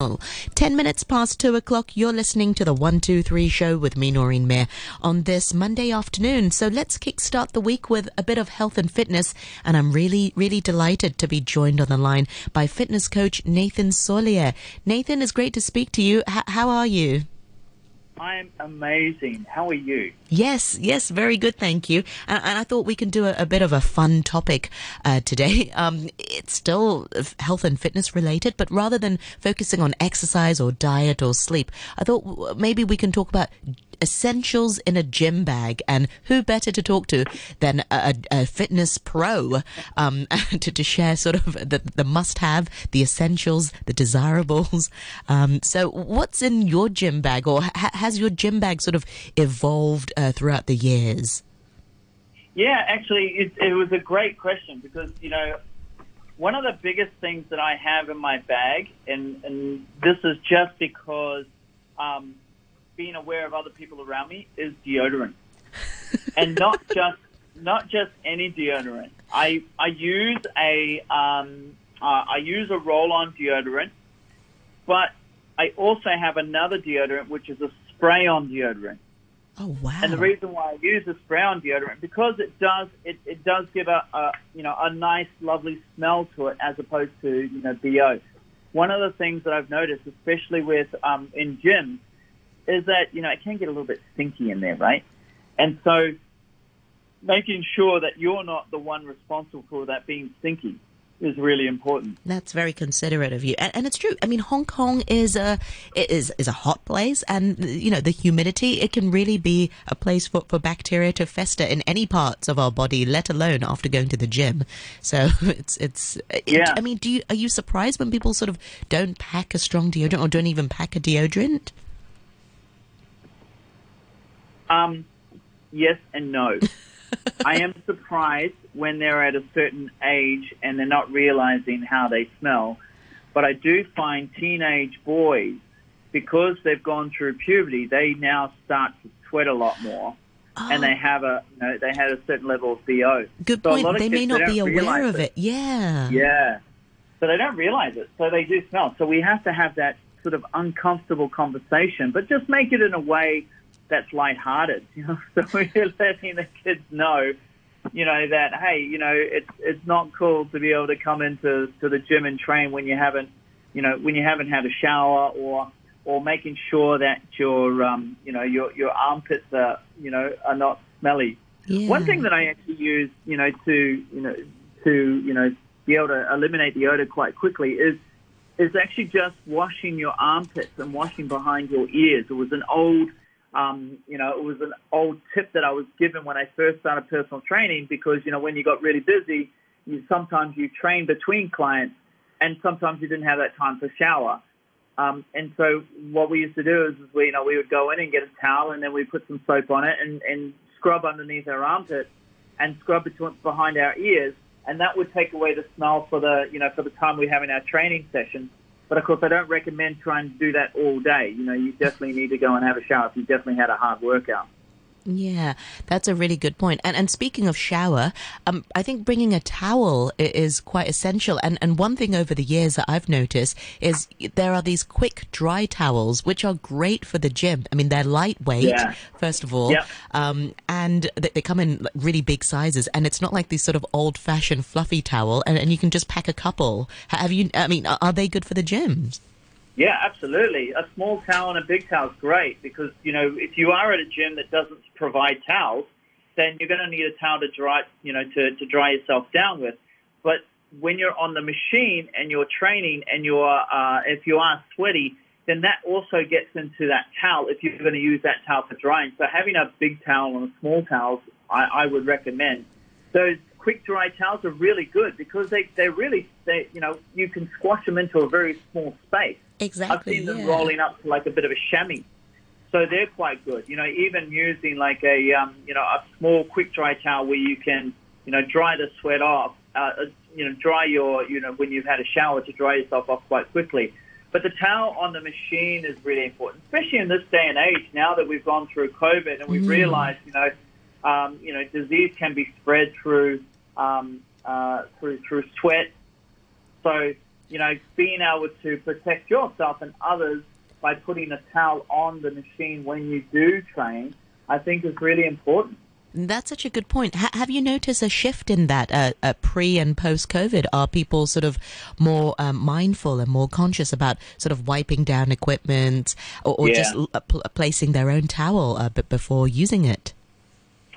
10 minutes past 2 o'clock, you're listening to the 123 show with me, Noreen Mayer, on this Monday afternoon. So let's kickstart the week with a bit of health and fitness. And I'm really, really delighted to be joined on the line by fitness coach Nathan Solier. Nathan, it's great to speak to you. H- how are you? I'm amazing. How are you? Yes, yes, very good, thank you. And, and I thought we can do a, a bit of a fun topic uh, today. Um, it's still health and fitness related, but rather than focusing on exercise or diet or sleep, I thought maybe we can talk about essentials in a gym bag. And who better to talk to than a, a fitness pro um, to, to share sort of the, the must have, the essentials, the desirables. Um, so, what's in your gym bag, or ha- has your gym bag sort of evolved uh, throughout the years? Yeah, actually, it, it was a great question because, you know, one of the biggest things that I have in my bag, and, and this is just because um, being aware of other people around me is deodorant, and not just not just any deodorant. I I use a um, uh, I use a roll-on deodorant, but I also have another deodorant which is a spray-on deodorant. Oh wow! And the reason why I use a spray-on deodorant because it does it, it does give a, a you know a nice lovely smell to it as opposed to you know bo. One of the things that I've noticed, especially with um, in gyms, is that, you know, it can get a little bit stinky in there, right? And so making sure that you're not the one responsible for that being stinky is really important. That's very considerate of you, and, and, it's true. I mean, Hong Kong is a is is a hot place, and you know the humidity. It can really be a place for, for bacteria to fester in any parts of our body, let alone after going to the gym. So it's it's. Yeah. It, I mean, do you are you surprised when people sort of don't pack a strong deodorant or don't even pack a deodorant? Um, yes and no. I am surprised when they're at a certain age and they're not realizing how they smell. But I do find teenage boys, because they've gone through puberty, they now start to sweat a lot more. Oh. And they have a, you know, they had a certain level of BO. Good so point. They kids, may not they be aware of it. it. Yeah. Yeah. So they don't realize it. So they do smell. So we have to have that sort of uncomfortable conversation, but just make it in a way that's lighthearted. You know, so we're letting the kids know, you know, that hey, you know, it's it's not cool to be able to come into to the gym and train when you haven't, you know, when you haven't had a shower or or making sure that your um, you know your your armpits are you know are not smelly. Yeah. One thing that I actually use, you know, to you know to you know be able to eliminate the odor quite quickly is is actually just washing your armpits and washing behind your ears. It was an old um, you know, it was an old tip that I was given when I first started personal training because, you know, when you got really busy, you sometimes you train between clients and sometimes you didn't have that time for shower. Um, and so what we used to do is, is we, you know, we would go in and get a towel and then we put some soap on it and, and scrub underneath our armpit and scrub between, behind our ears. And that would take away the smell for the, you know, for the time we have in our training sessions. But of course, I don't recommend trying to do that all day. You know, you definitely need to go and have a shower if you definitely had a hard workout. Yeah, that's a really good point. And and speaking of shower, um, I think bringing a towel is quite essential. And and one thing over the years that I've noticed is there are these quick dry towels which are great for the gym. I mean, they're lightweight yeah. first of all, yep. um, and they, they, come in really big sizes. And it's not like these sort of old fashioned fluffy towel. And, and you can just pack a couple. Have you? I mean, are they good for the gyms? Yeah, absolutely. A small towel and a big towel is great because, you know, if you are at a gym that doesn't provide towels, then you're going to need a towel to dry, you know, to, to dry yourself down with. But when you're on the machine and you're training and you're, uh, if you are sweaty, then that also gets into that towel if you're going to use that towel for drying. So having a big towel and a small towel, I, I would recommend. Those quick dry towels are really good because they, they really, they, you know, you can squash them into a very small space. Exactly. I've seen them yeah. rolling up to like a bit of a chamois. So they're quite good. You know, even using like a, um, you know, a small quick dry towel where you can, you know, dry the sweat off, uh, uh, you know, dry your, you know, when you've had a shower to dry yourself off quite quickly. But the towel on the machine is really important, especially in this day and age. Now that we've gone through COVID and we've mm. realized, you know, um, you know, disease can be spread through um, uh, through through sweat. So you know, being able to protect yourself and others by putting a towel on the machine when you do train, I think is really important. That's such a good point. H- have you noticed a shift in that uh, uh, pre and post COVID? Are people sort of more um, mindful and more conscious about sort of wiping down equipment or, or Yeah. just l- uh, pl- placing their own towel uh, b- before using it?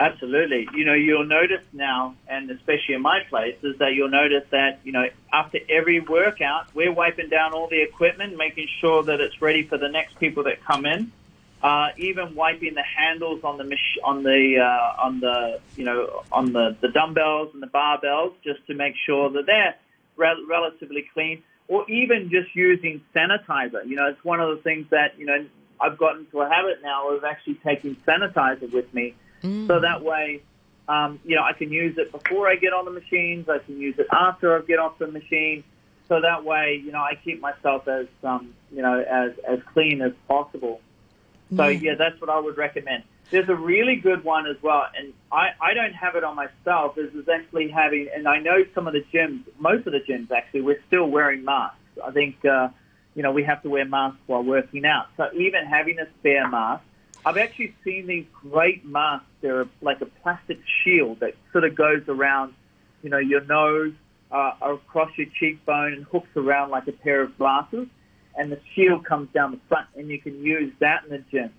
Absolutely. You know, you'll notice now, and especially in my place, is that you'll notice that, you know, after every workout, we're wiping down all the equipment, making sure that it's ready for the next people that come in. Uh, even wiping the handles on the mach- on the uh, on the you know on the, the dumbbells and the barbells just to make sure that they're rel- relatively clean, or even just using sanitizer. You know, it's one of the things that you know I've gotten to a habit now of actually taking sanitizer with me so that way, um, you know, I can use it before I get on the machines. I can use it after I get off the machine. So that way, you know, I keep myself as, um, you know, as as clean as possible. So Yeah. yeah, that's what I would recommend. There's a really good one as well, and I, I don't have it on myself. This is actually having, and I know some of the gyms, most of the gyms actually, we're still wearing masks. I think, uh, you know, we have to wear masks while working out. So even having a spare mask, I've actually seen these great masks. They're like a plastic shield that sort of goes around, you know, your nose, uh, across your cheekbone, and hooks around like a pair of glasses. And the shield comes down the front, and you can use that in the gym.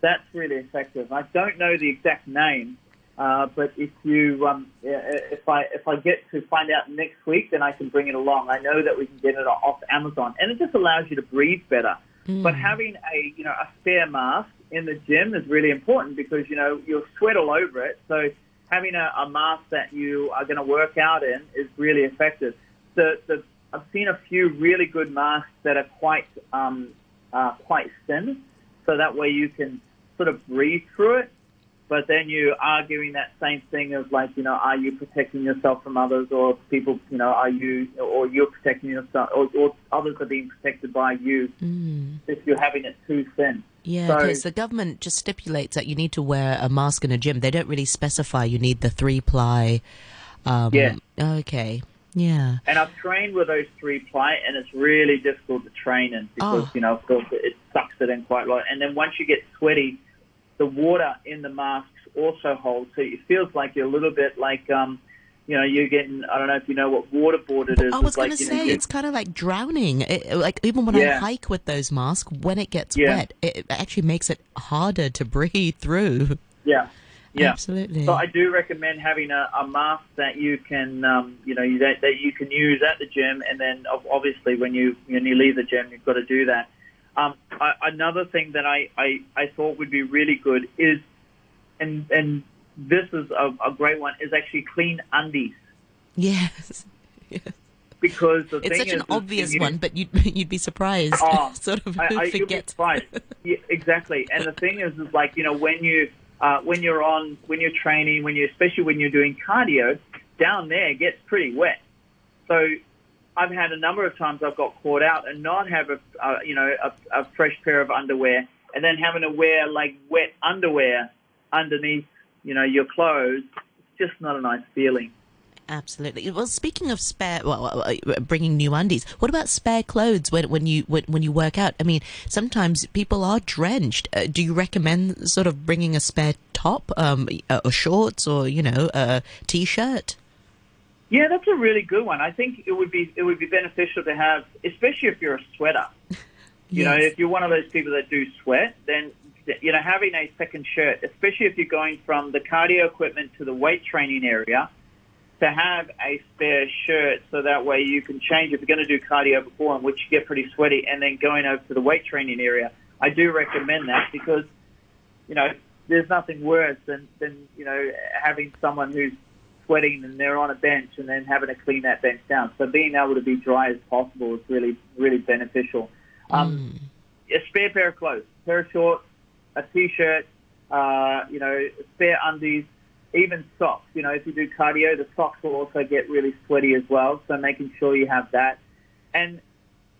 That's really effective. I don't know the exact name, uh, but if you, um, if I if I get to find out next week, then I can bring it along. I know that we can get it off Amazon, and it just allows you to breathe better. But having a you know a spare mask in the gym is really important because you know you'll sweat all over it. So having a, a mask that you are going to work out in is really effective. The, the I've seen a few really good masks that are quite um, uh, quite thin, so that way you can sort of breathe through it. But then you are doing that same thing of like, you know, are you protecting yourself from others, or people, you know, are you, or you're protecting yourself, or, or others are being protected by you if you're having it too thin. Yeah, So- because the government just stipulates that you need to wear a mask in a gym. They don't really specify you need the three ply. Um, Yeah. Okay. Yeah. And I've trained with those three ply, and it's really difficult to train in because Oh. you know, of course, it sucks it in quite a lot. And then once you get sweaty, the water in the masks also holds, so it feels like you're a little bit like, um, you know, you're getting. I don't know if you know what waterboard is. I was It's like, going to you know, say it's kind of like drowning. It, like even when I hike with those masks, when it gets Yeah. wet, it, it actually makes it harder to breathe through. yeah, yeah. Absolutely. So I do recommend having a, a mask that you can, um, you know, that, that you can use at the gym, and then obviously when you when you leave the gym, you've got to do that. Um, I, another thing that I, I, I thought would be really good is, and and this is a, a great one, is actually clean undies yes. because the It's such is, an obvious you- one, but you'd you'd be surprised. Oh, sort of I, who I, surprised. Yeah, exactly. And the thing is, is like you know when you uh, when you're on when you're training, when you especially when you're doing cardio, down there it gets pretty wet. So I've had a number of times I've got caught out and not have a uh, you know a, a fresh pair of underwear, and then having to wear like wet underwear underneath you know your clothes. It's just not a nice feeling. Absolutely. Well, speaking of spare, well, uh, uh, bringing new undies. What about spare clothes when when you when, when you work out? I mean, sometimes people are drenched. Uh, do you recommend sort of bringing a spare top, um, uh, or shorts, or you know, a t-shirt? Yeah, that's a really good one. I think it would be it would be beneficial to have, especially if you're a sweater. You know, if you're one of those people that do sweat, then you know having a second shirt, especially if you're going from the cardio equipment to the weight training area, to have a spare shirt so that way you can change if you're going to do cardio before, in which you get pretty sweaty, and then going over to the weight training area. I do recommend that because you know there's nothing worse than than you know having someone who's sweating and they're on a bench and then having to clean that bench down. So being able to be dry as possible is really really beneficial. Um, A spare pair of clothes, pair of shorts, a t-shirt, uh, you know, spare undies, even socks. You know, if you do cardio, the socks will also get really sweaty as well. So making sure you have that. And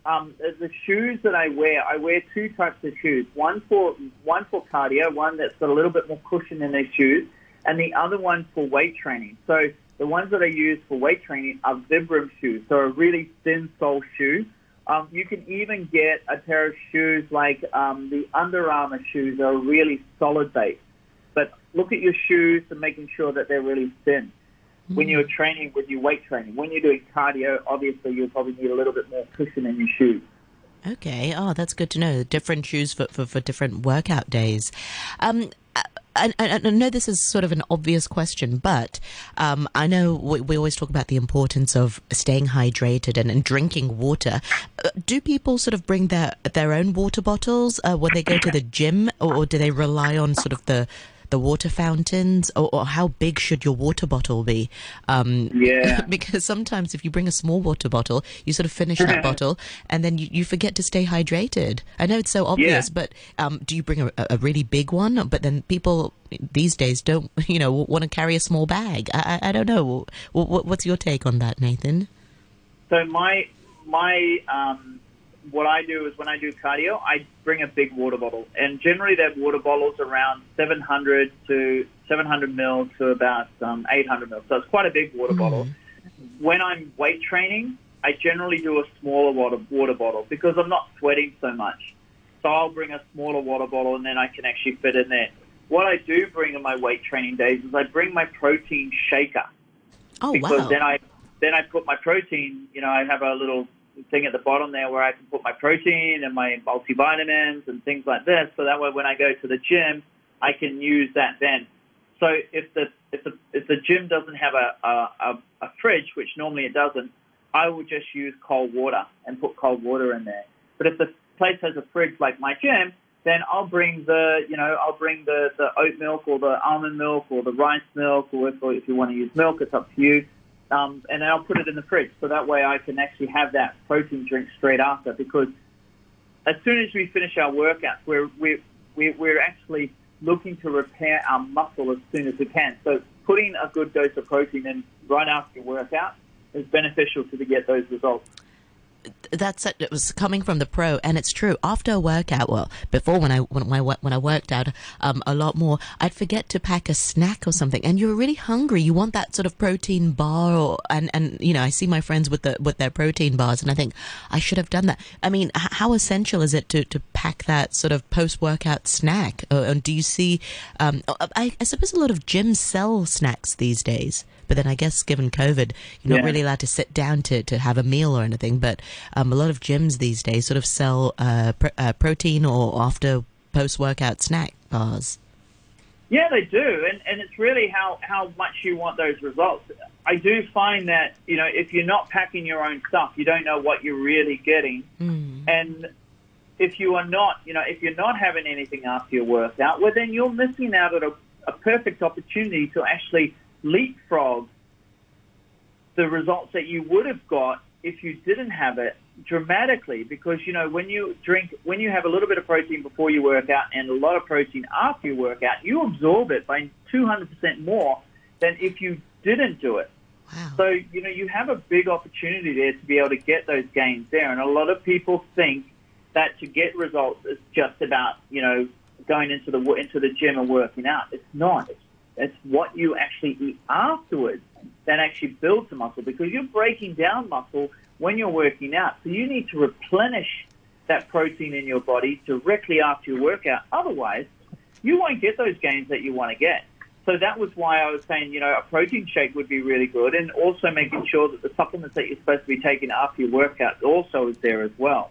um, the shoes that I wear, I wear two types of shoes. One for one for cardio, one that's got a little bit more cushion in their shoes, and the other one for weight training. So the ones that I use for weight training are Vibram shoes, so a really thin sole shoe. Um, you can even get a pair of shoes like um, the Under Armour shoes are really solid base. But look at your shoes and making sure that they're really thin. When you're training, when you're weight training, when you're doing cardio, obviously you'll probably need a little bit more cushion in your shoes. Okay. Oh, that's good to know. Different shoes for, for, for different workout days. Um, I, I, know this is sort of an obvious question, but um, I know we, we, always talk about the importance of staying hydrated and, and drinking water. Uh, do people sort of bring their their own water bottles uh, when they go to the gym, or, or do they rely on sort of the the water fountains, or, or how big should your water bottle be? Um, yeah. because sometimes if you bring a small water bottle, you sort of finish that bottle and then you, you forget to stay hydrated. I know it's so obvious, yeah. but um, do you bring a, a really big one? But then people these days don't, you know, want to carry a small bag. I, I, I don't know. What's your take on that, Nathan? So my my um, what I do is when I do cardio, I bring a big water bottle, and generally that water bottle is around 700 to 700 mil to about um, 800 mil. So it's quite a big water mm-hmm. bottle. When I'm weight training, I generally do a smaller water water bottle because I'm not sweating so much. So I'll bring a smaller water bottle, and then I can actually fit in there. What I do bring in my weight training days is I bring my protein shaker. Oh because wow! then I then I put my protein. You know, I have a little thing at the bottom there where I can put my protein and my multivitamins and things like this. So that way, when I go to the gym, I can use that then. So if the if the if the gym doesn't have a a, a fridge, which normally it doesn't, I will just use cold water and put cold water in there. But if the place has a fridge like my gym, then I'll bring the you know I'll bring the the oat milk or the almond milk or the rice milk or if, or if you want to use milk, it's up to you um, and then I'll put it in the fridge so that way I can actually have that protein drink straight after. Because as soon as we finish our workouts, we're we're we're actually looking to repair our muscle as soon as we can. So putting a good dose of protein in right after your workout is beneficial to get those results that's it. It was coming from the pro, and it's true. After a workout, well, before when I when I when I worked out um, a lot more, I'd forget to pack a snack or something, and you're really hungry. You want that sort of protein bar, or, and and you know, I see my friends with the with their protein bars, and I think I should have done that. I mean, h- how essential is it to to pack that sort of post workout snack? Or, and do you see? Um, I, I suppose a lot of gyms sell snacks these days. But then I guess given COVID, you're not yeah. really allowed to sit down to, to have a meal or anything. But um, a lot of gyms these days sort of sell uh, pr- uh, protein or after post workout snack bars. Yeah, they do, and and it's really how how much you want those results. I do find that you know if you're not packing your own stuff, you don't know what you're really getting, mm. and if you are not, you know, if you're not having anything after your workout, well, then you're missing out on a, a perfect opportunity to actually leapfrog the results that you would have got if you didn't have it dramatically because you know when you drink when you have a little bit of protein before you work out and a lot of protein after you work out you absorb it by 200% more than if you didn't do it. Wow. so you know you have a big opportunity there to be able to get those gains there. And a lot of people think that to get results is just about you know going into the into the gym and working out. It's not. It's it's what you actually eat afterwards that actually builds the muscle because you're breaking down muscle when you're working out. So you need to replenish that protein in your body directly after your workout. Otherwise, you won't get those gains that you want to get. So that was why I was saying, you know, a protein shake would be really good, and also making sure that the supplements that you're supposed to be taking after your workout also is there as well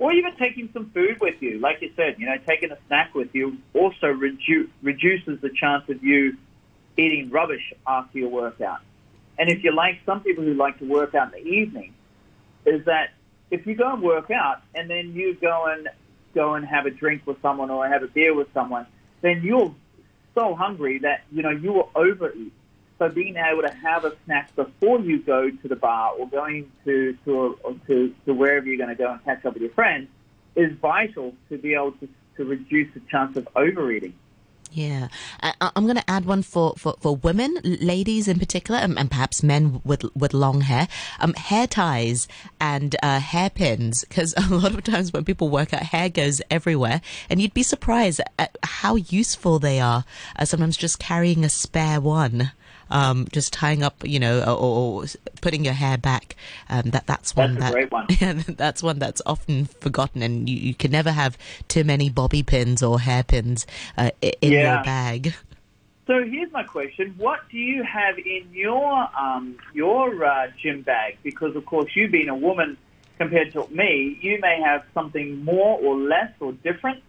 or even taking some food with you. Like you said, you know, taking a snack with you also redu- reduces the chance of you eating rubbish after your workout. And if you like some people who like to work out in the evening, is that if you go and work out and then you go and go and have a drink with someone or have a beer with someone, then you're so hungry that you know you will overeat. So being able to have a snack before you go to the bar or going to to a, to, to wherever you're going to go and catch up with your friends is vital to be able to, to reduce the chance of overeating. Yeah, uh, I'm going to add one for, for, for women, ladies in particular, and, and perhaps men with with long hair. Um, hair ties and uh, hairpins, because a lot of times when people work out, hair goes everywhere, and you'd be surprised at how useful they are. Uh, sometimes just carrying a spare one um, just tying up, you know, or, or putting your hair back. Um, that that's one That's a that great one. yeah, that's one that's often forgotten, and you, you can never have too many bobby pins or hairpins uh, in Yeah. your bag. So here's my question: What do you have in your um, your uh, gym bag? Because of course, you being a woman compared to me, you may have something more or less or different.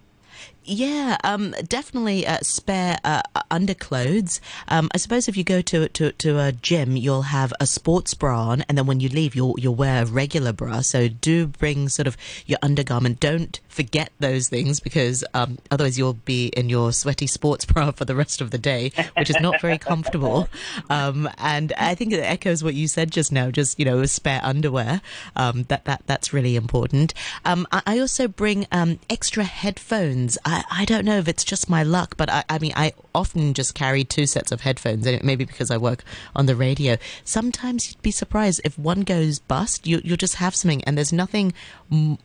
Yeah, um, definitely uh, spare uh, underclothes. Um, I suppose if you go to, to to a gym, you'll have a sports bra on, and then when you leave, you'll you'll wear a regular bra. So do bring sort of your undergarment. Don't forget those things because um, otherwise you'll be in your sweaty sports bra for the rest of the day, which is not very comfortable. Um, and I think it echoes what you said just now. Just you know, spare underwear. Um, that that that's really important. Um, I, I also bring extra headphones. I don't know if it's just my luck, but I, I mean, I often just carry two sets of headphones, and it may be because I work on the radio. Sometimes you'd be surprised if one goes bust, you you'll just have something, and there's nothing. M-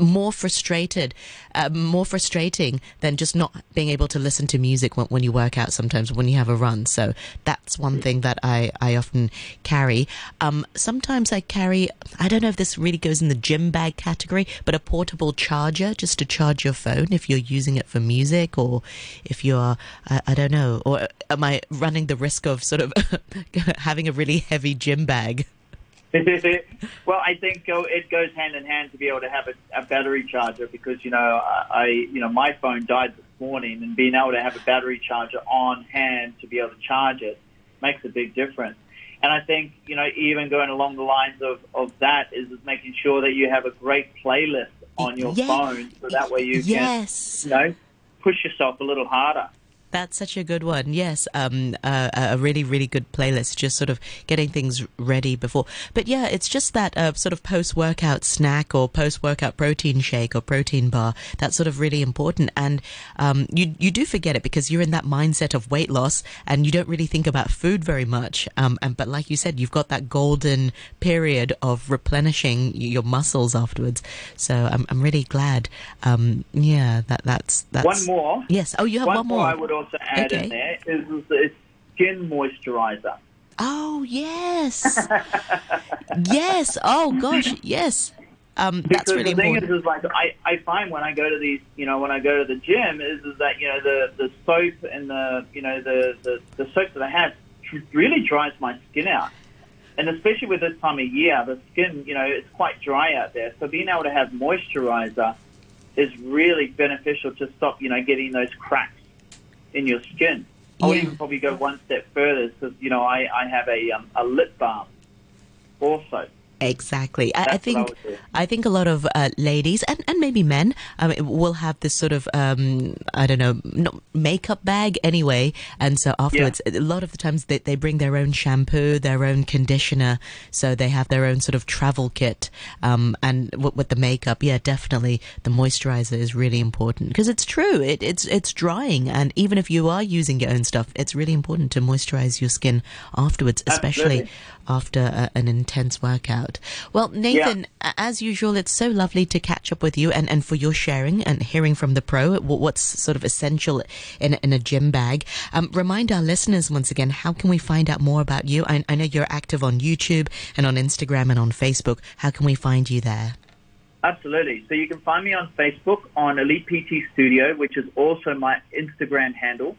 more frustrated, uh, more frustrating than just not being able to listen to music when, when you work out. Sometimes when you have a run, so that's one thing that I I often carry. Um, sometimes I carry. I don't know if this really goes in the gym bag category, but a portable charger just to charge your phone if you're using it for music or if you're I, I don't know. Or am I running the risk of sort of having a really heavy gym bag? well, I think it goes hand in hand to be able to have a, a battery charger because you know I, you know my phone died this morning and being able to have a battery charger on hand to be able to charge it makes a big difference. And I think you know even going along the lines of, of that is, making sure that you have a great playlist on your Yeah. phone so that way you yes. can you know push yourself a little harder. That's such a good one. Yes, um, uh, a really, really good playlist. Just sort of getting things ready before. But yeah, it's just that uh, sort of post-workout snack or post-workout protein shake or protein bar. That's sort of really important. And um, you you do forget it because you're in that mindset of weight loss and you don't really think about food very much. Um, and but like you said, you've got that golden period of replenishing your muscles afterwards. So I'm I'm really glad. Um, yeah, that that's that's One more. Yes. Oh, you have One, one, more Also add Okay. in there is, is, is skin moisturizer. Oh yes, yes. Oh gosh, yes. Um, that's because really the thing important. is, is like I, I find when I go to these, you know, when I go to the gym, is, is that you know the the soap and the you know the the, the soap that I have really dries my skin out, and especially with this time of year, the skin, you know, it's quite dry out there. So being able to have moisturizer is really beneficial to stop, you know, getting those cracks in your skin. I would Yeah. even probably go one step further because you know I, I have a um, a lip balm also. Exactly. I, I think. I think a lot of uh, ladies and, and maybe men um, will have this sort of um, I don't know no, makeup bag anyway, and so afterwards, a lot of the times they, they bring their own shampoo, their own conditioner, so they have their own sort of travel kit. Um, and w- with the makeup, yeah, definitely the moisturizer is really important because it's true. It, it's it's drying, and even if you are using your own stuff, it's really important to moisturize your skin afterwards, especially Absolutely. After a, an intense workout. Well, Nathan, a as usual, it's so lovely to catch up with you and, and for your sharing and hearing from the pro what's sort of essential in, in a gym bag. Um, remind our listeners once again, how can we find out more about you? I, I know you're active on YouTube and on Instagram and on Facebook. How can we find you there? Absolutely. So you can find me on Facebook on Elite PT Studio, which is also my Instagram handle.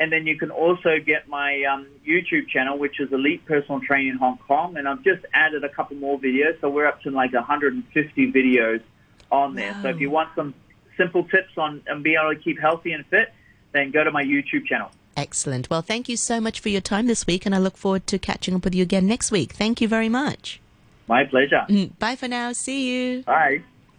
And then you can also get my um, YouTube channel, which is Elite Personal Training Hong Kong. And I've just added a couple more videos. So we're up to like 150 videos on there. So if you want some simple tips on, on being able to keep healthy and fit, then go to my YouTube channel. Excellent. Well, thank you so much for your time this week, and I look forward to catching up with you again next week. Thank you very much. My pleasure. Bye for now. See you. Bye.